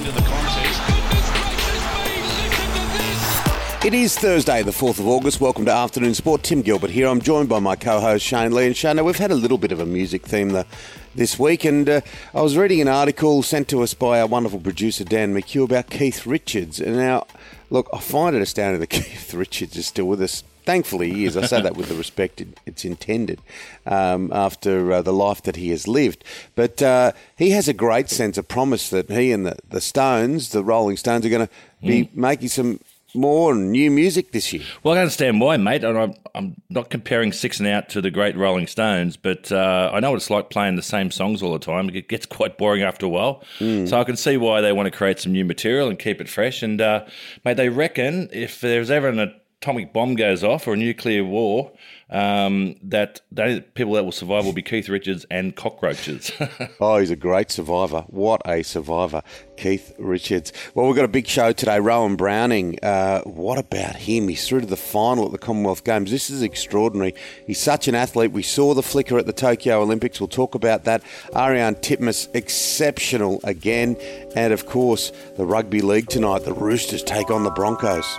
the. It is Thursday, the 4th of August. Welcome to Afternoon Sport. Tim Gilbert here. I'm joined by my co host Shane Lee. And Shane, we've had a little bit of a music theme the, this week, and uh, I was reading an article sent to us by our wonderful producer Dan McHugh about Keith Richards. And now, look, I find it astounding that Keith Richards is still with us. Thankfully, he is. I say that with the respect it, it's intended um, after uh, the life that he has lived. But uh, he has a great sense of promise that he and the, the Stones, the Rolling Stones, are going to be Mm. making some more new music this year. Well, I understand why, mate. And I'm, I'm not comparing Six and Out to the great Rolling Stones, but uh, I know what it's like playing the same songs all the time. It gets quite boring after a while. So I can see why they want to create some new material and keep it fresh. And, uh, mate, they reckon if there's ever an atomic bomb goes off or a nuclear war, um, that the people that will survive will be Keith Richards and cockroaches. Oh, he's a great survivor. What a survivor, Keith Richards. Well, we've got a big show today. Rohan Browning, uh, what about him? He's through to the final at the Commonwealth Games. This is extraordinary. He's such an athlete. We saw the flicker at the Tokyo Olympics. We'll talk about that. Ariarne Titmus, exceptional again. And of course, the rugby league tonight. The Roosters take on the Broncos.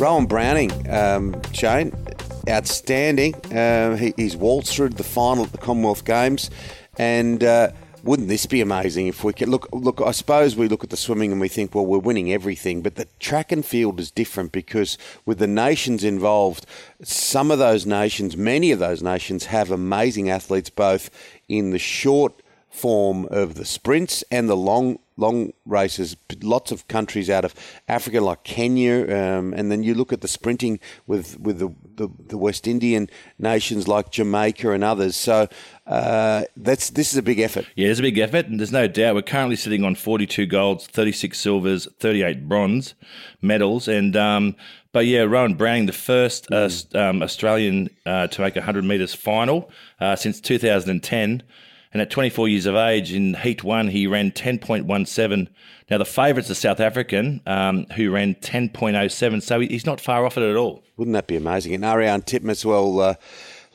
Rohan Browning, um, Shane, outstanding. Uh, he, he's waltzed through the final at the Commonwealth Games, and uh, wouldn't this be amazing if we could look? Look, I suppose we look at the swimming and we think, well, we're winning everything, but the track and field is different because with the nations involved, some of those nations, many of those nations, have amazing athletes both in the short form of the sprints and the long long races. Lots of countries out of Africa, like Kenya, um, and then you look at the sprinting with with the, the, the West Indian nations like Jamaica and others. So uh, that's this is a big effort. Yeah, it's a big effort, and there's no doubt we're currently sitting on 42 golds, 36 silvers, 38 bronze medals, and um, but yeah, Rohan Browning, the first uh, um, Australian uh, to make a 100 metres final uh, since 2010. And at 24 years of age, in Heat 1, he ran 10.17. Now, the favourite's a South African um, who ran 10.07, so he's not far off it at all. Wouldn't that be amazing? And Ariarne Titmus, well, uh,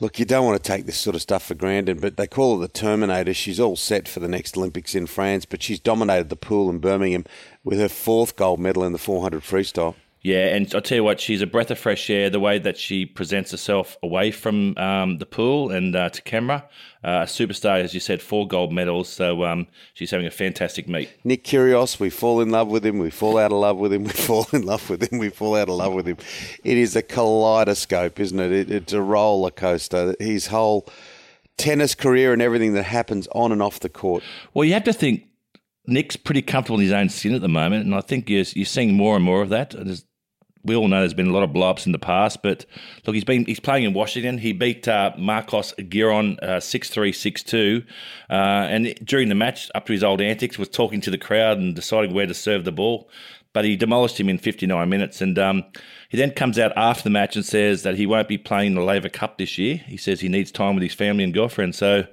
look, you don't want to take this sort of stuff for granted, but they call her the Terminator. She's all set for the next Olympics in France, but she's dominated the pool in Birmingham with her fourth gold medal in the 400 freestyle. Yeah, and I'll tell you what, she's a breath of fresh air. The way that she presents herself away from um, the pool and uh, to camera, uh, a superstar, as you said, four gold medals. So um, she's having a fantastic meet. Nick Kyrgios, we fall in love with him, we fall out of love with him, we fall in love with him, we fall out of love with him. It is a kaleidoscope, isn't it? it it's a roller coaster. His whole tennis career and everything that happens on and off the court. Well, you have to think Nick's pretty comfortable in his own skin at the moment, and I think you're, you're seeing more and more of that. There's, we all know there's been a lot of blow-ups in the past, but look, he's been he's playing in Washington. He beat uh, Marcos Giron uh, six three six two, uh, and during the match, up to his old antics, was talking to the crowd and deciding where to serve the ball. But he demolished him in 59 minutes, and um, he then comes out after the match and says that he won't be playing the Laver Cup this year. He says he needs time with his family and girlfriend. So,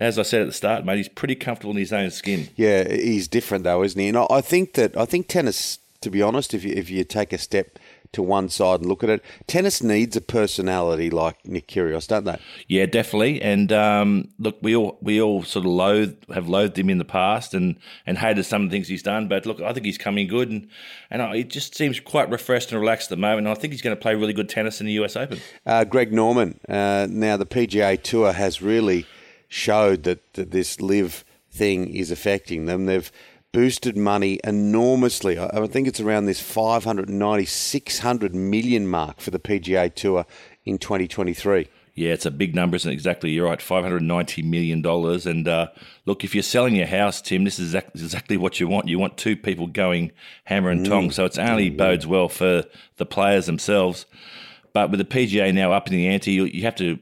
as I said at the start, mate, he's pretty comfortable in his own skin. Yeah, he's different though, isn't he? And I- I think that I think tennis, to be honest, if you if you take a step to one side and look at it, tennis needs a personality like Nick Kyrgios, don't they? Yeah, definitely. And um, look, we all we all sort of loathe have loathed him in the past and, and hated some of the things he's done. But look, I think he's coming good, and and uh, he just seems quite refreshed and relaxed at the moment. And I think he's going to play really good tennis in the U.S. Open. Uh, Greg Norman. Uh, now the PGA Tour has really showed that, that this LIV thing is affecting them. They've boosted money enormously. I, I think it's around this 590, 600 million mark for the PGA Tour in 2023. Yeah, it's a big number, isn't it? Exactly. You're right. Five hundred ninety million dollars. And uh, look, if you're selling your house, Tim, this is exactly what you want. You want two people going hammer and tong. So it's only bodes well for the players themselves. But with the PGA now up in the ante, you, you have to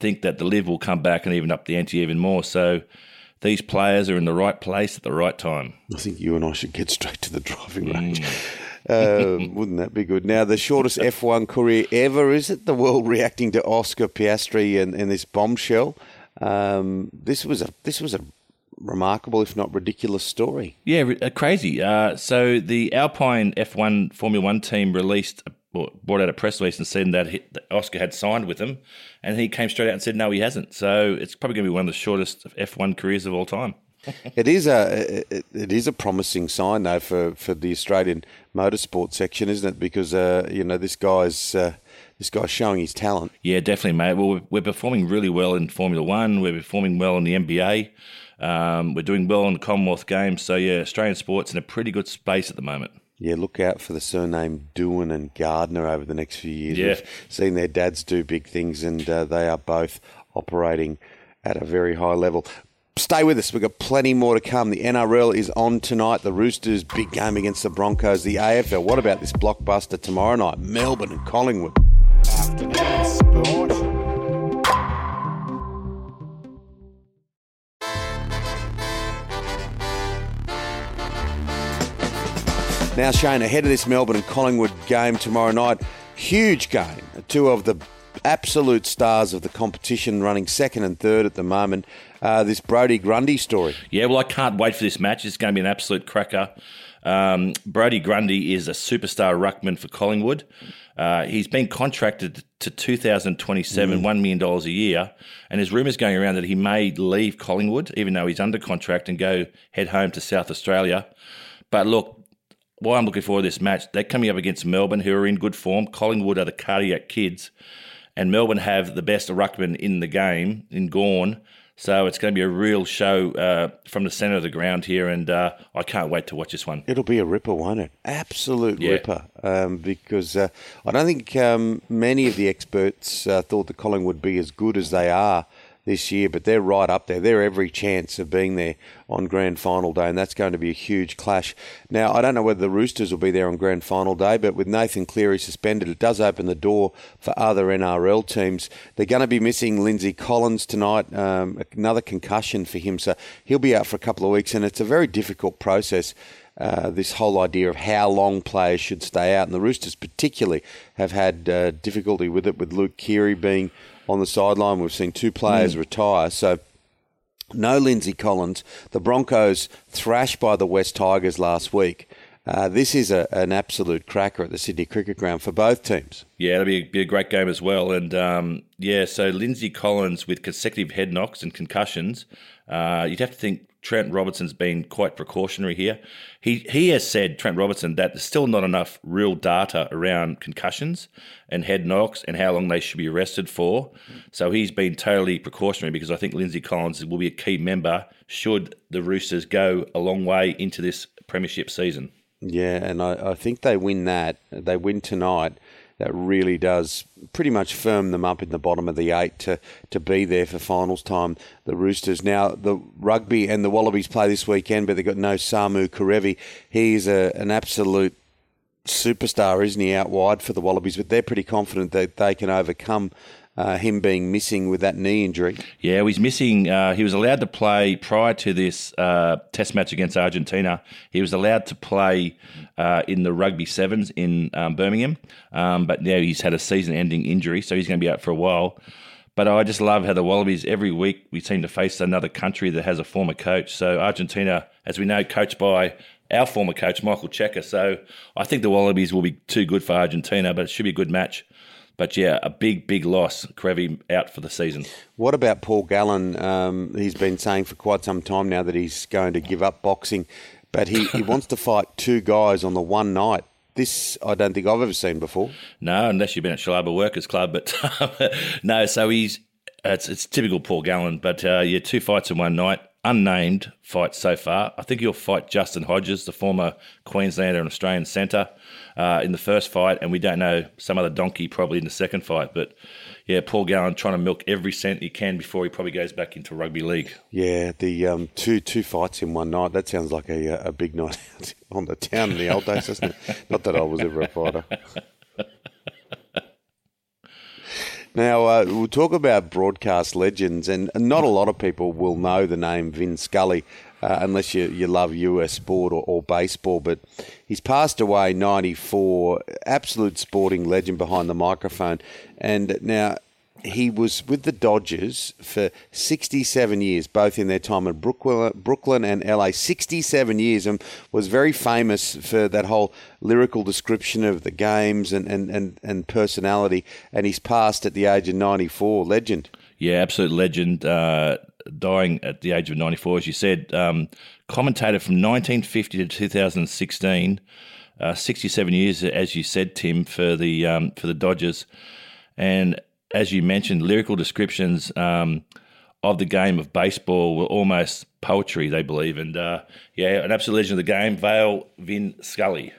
think that the LIV will come back and even up the ante even more. So these players are in the right place at the right time. I think you and I should get straight to the driving range. Um, wouldn't that be good? Now, the shortest F1 career ever, is it? The world reacting to Oscar Piastri and, and this bombshell. Um, this was a this was a remarkable, if not ridiculous, story. Yeah, uh, crazy. Uh, so the Alpine F1 Formula One team released, or brought out a press release and said that, he, that Oscar had signed with them, and he came straight out and said no, he hasn't. So it's probably going to be one of the shortest F1 careers of all time. it is a it, it is a promising sign though for, for the Australian motorsport section, isn't it? Because uh, you know this guy's uh, this guy's showing his talent. Yeah, definitely, mate. Well, we're, we're performing really well in Formula One. We're performing well in the NBA. Um, we're doing well in the Commonwealth Games. So yeah, Australian sports in a pretty good space at the moment. Yeah, look out for the surname Doohan and Gardner over the next few years. Yeah. We've seen their dads do big things, and uh, they are both operating at a very high level. Stay with us. We've got plenty more to come. The NRL is on tonight. The Roosters' big game against the Broncos. The AFL. What about this blockbuster tomorrow night? Melbourne and Collingwood. Afternoon Sport. Now, Shane, ahead of this Melbourne and Collingwood game tomorrow night, huge game. Two of the absolute stars of the competition running second and third at the moment. Uh, this Brodie Grundy story. Yeah, well, I can't wait for this match. It's going to be an absolute cracker. Um, Brodie Grundy is a superstar ruckman for Collingwood. Uh, he's been contracted to 2027, mm. $1 million a year. And there's rumours going around that he may leave Collingwood, even though he's under contract, and go head home to South Australia. But look, why I'm looking forward to this match, they're coming up against Melbourne, who are in good form. Collingwood are the cardiac kids, and Melbourne have the best ruckman in the game in Gawn. So it's going to be a real show uh, from the centre of the ground here, and uh, I can't wait to watch this one. It'll be a ripper, won't it? Absolute yeah. ripper, um, because uh, I don't think um, many of the experts uh, thought that Collingwood would be as good as they are this year, but they're right up there. They're every chance of being there on grand final day, and that's going to be a huge clash. Now, I don't know whether the Roosters will be there on grand final day, but with Nathan Cleary suspended, it does open the door for other NRL teams. They're going to be missing Lindsay Collins tonight, um, another concussion for him, so he'll be out for a couple of weeks, and it's a very difficult process. Uh, this whole idea of how long players should stay out, and the Roosters particularly have had uh, difficulty with it, with Luke Keary being on the sideline. We've seen two players mm. retire. So no Lindsay Collins. The Broncos thrashed by the West Tigers last week. Uh, this is a, an absolute cracker at the Sydney Cricket Ground for both teams. Yeah, it'll be a, be a great game as well. And um, yeah, so Lindsay Collins with consecutive head knocks and concussions, uh, you'd have to think Trent Robinson's been quite precautionary here. He he has said Trent Robinson that there's still not enough real data around concussions and head knocks and how long they should be arrested for. So he's been totally precautionary because I think Lindsay Collins will be a key member should the Roosters go a long way into this premiership season. Yeah, and I, I think they win that. They win tonight that really does pretty much firm them up in the bottom of the eight to, to be there for finals time. The Roosters. Now, the rugby and the Wallabies play this weekend, but they've got no Samu Kerevi. He's a, an absolute superstar, isn't he, out wide for the Wallabies? But they're pretty confident that they can overcome uh, him being missing with that knee injury. Yeah, he's missing. Uh, he was allowed to play prior to this uh, Test match against Argentina. He was allowed to play uh, in the rugby sevens in um, Birmingham, um, but now he's had a season-ending injury, so he's going to be out for a while. But I just love how the Wallabies every week we seem to face another country that has a former coach. So Argentina, as we know, coached by our former coach Michael Cheika. So I think the Wallabies will be too good for Argentina, but it should be a good match. But yeah, a big, big loss. Kerevi out for the season. What about Paul Gallen? Um, he's been saying for quite some time now that he's going to give up boxing, but he, he wants to fight two guys on the one night. This I don't think I've ever seen before. No, unless you've been at Shellharbour Workers Club, but no. So he's it's, it's typical Paul Gallen, but uh, yeah, two fights in one night unnamed fight so far. I think he'll fight Justin Hodges, the former Queenslander and Australian centre, uh, in the first fight, and we don't know some other donkey probably in the second fight. But yeah, Paul Gallen trying to milk every cent he can before he probably goes back into rugby league. Yeah, the um, two two fights in one night. That sounds like a a big night out on the town in the old days, doesn't it? Not that I was ever a fighter. Now, uh, we'll talk about broadcast legends, and not a lot of people will know the name Vin Scully uh, unless you, you love US sport or, or, baseball. But he's passed away 94, absolute sporting legend behind the microphone. And now he was with the Dodgers for 67 years, both in their time in Brooklyn, Brooklyn and LA. 67 years, and was very famous for that whole lyrical description of the games and, and, and, and personality. And he's passed at the age of 94. Legend. Yeah, absolute legend. Uh, dying at the age of 94, as you said. Um, commentator from 1950 to 2016. Uh, 67 years, as you said, Tim, for the um, for the Dodgers, and as you mentioned, lyrical descriptions um, of the game of baseball were almost poetry, they believe. And uh, yeah, an absolute legend of the game, Vale Vin Scully.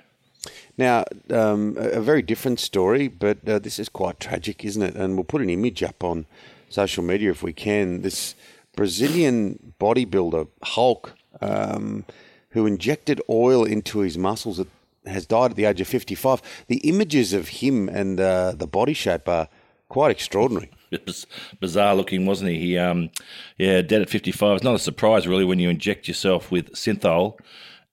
Now, um, a very different story, but uh, this is quite tragic, isn't it? And we'll put an image up on social media if we can. This Brazilian bodybuilder, Hulk, um, who injected oil into his muscles, has died at the age of 55. The images of him and uh, the body shape are quite extraordinary. Bizarre looking, wasn't he? He, um, yeah, dead at 55. It's not a surprise, really, when you inject yourself with synthol,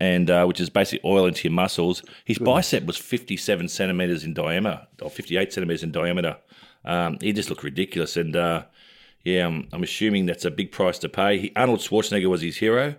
and uh, which is basically oil into your muscles. His Good. bicep was 57 centimeters in diameter, or 58 centimeters in diameter. Um, he just looked ridiculous, and uh, yeah, I'm, I'm, assuming that's a big price to pay. He, Arnold Schwarzenegger was his hero,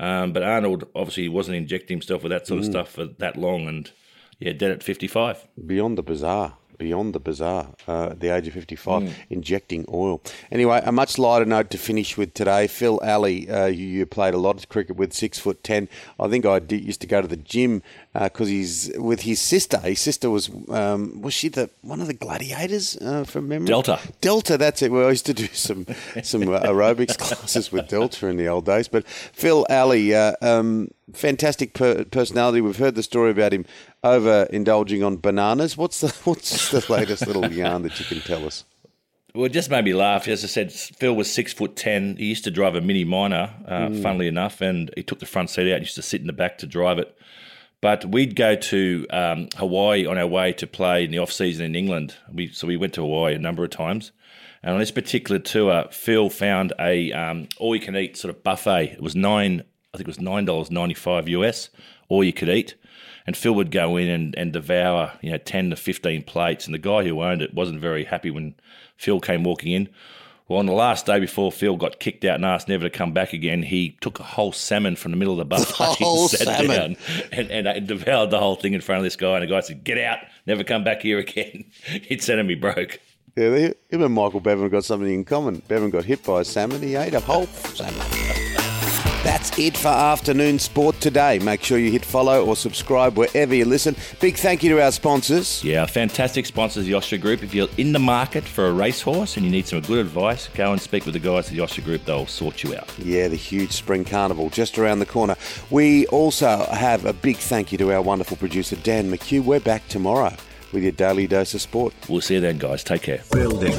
um, but Arnold obviously wasn't injecting himself with that sort of mm. stuff for that long, and yeah, dead at 55. Beyond the bizarre beyond the bizarre uh, at the age of 55, mm. injecting oil. Anyway, a much lighter note to finish with today. Phil Alley, uh, you, you, played a lot of cricket with, six foot ten. I think I did, used to go to the gym because uh, he's with his sister. His sister was um, was she the one of the gladiators uh, from memory? Delta. Delta. That's it. Well, I used to do some some aerobics classes with Delta in the old days. But Phil Alley. Uh, um, fantastic per- personality. We've heard the story about him over indulging on bananas. What's the what's the latest little yarn that you can tell us? Well, it just made me laugh. As I said, Phil was six foot ten. He used to drive a Mini Minor, uh, mm. funnily enough, and he took the front seat out and used to sit in the back to drive it. But we'd go to um, Hawaii on our way to play in the off season in England. We, so we went to Hawaii a number of times. And on this particular tour, Phil found a um, all you can eat sort of buffet. It was nine I think it was nine dollars ninety five US, all you could eat. And Phil would go in and, and devour, you know, ten to fifteen plates. And the guy who owned it wasn't very happy when Phil came walking in. Well, on the last day before Phil got kicked out and asked never to come back again, he took a whole salmon from the middle of the buffet and sat salmon. down and, and, and, devoured the whole thing in front of this guy. And the guy said, "Get out! Never come back here again." He'd sent me broke. Yeah, him and Michael Bevan got something in common. Bevan got hit by a salmon. He ate a whole salmon. That's it for afternoon sport today. Make sure you hit follow or subscribe wherever you listen. Big thank you to our sponsors. Yeah, fantastic sponsors, the Osher Group. If you're in the market for a racehorse and you need some good advice, go and speak with the guys at the Osher Group. They'll sort you out. Yeah, the huge spring carnival just around the corner. We also have a big thank you to our wonderful producer, Dan McHugh. We're back tomorrow with your daily dose of sport. We'll see you then, guys. Take care. Building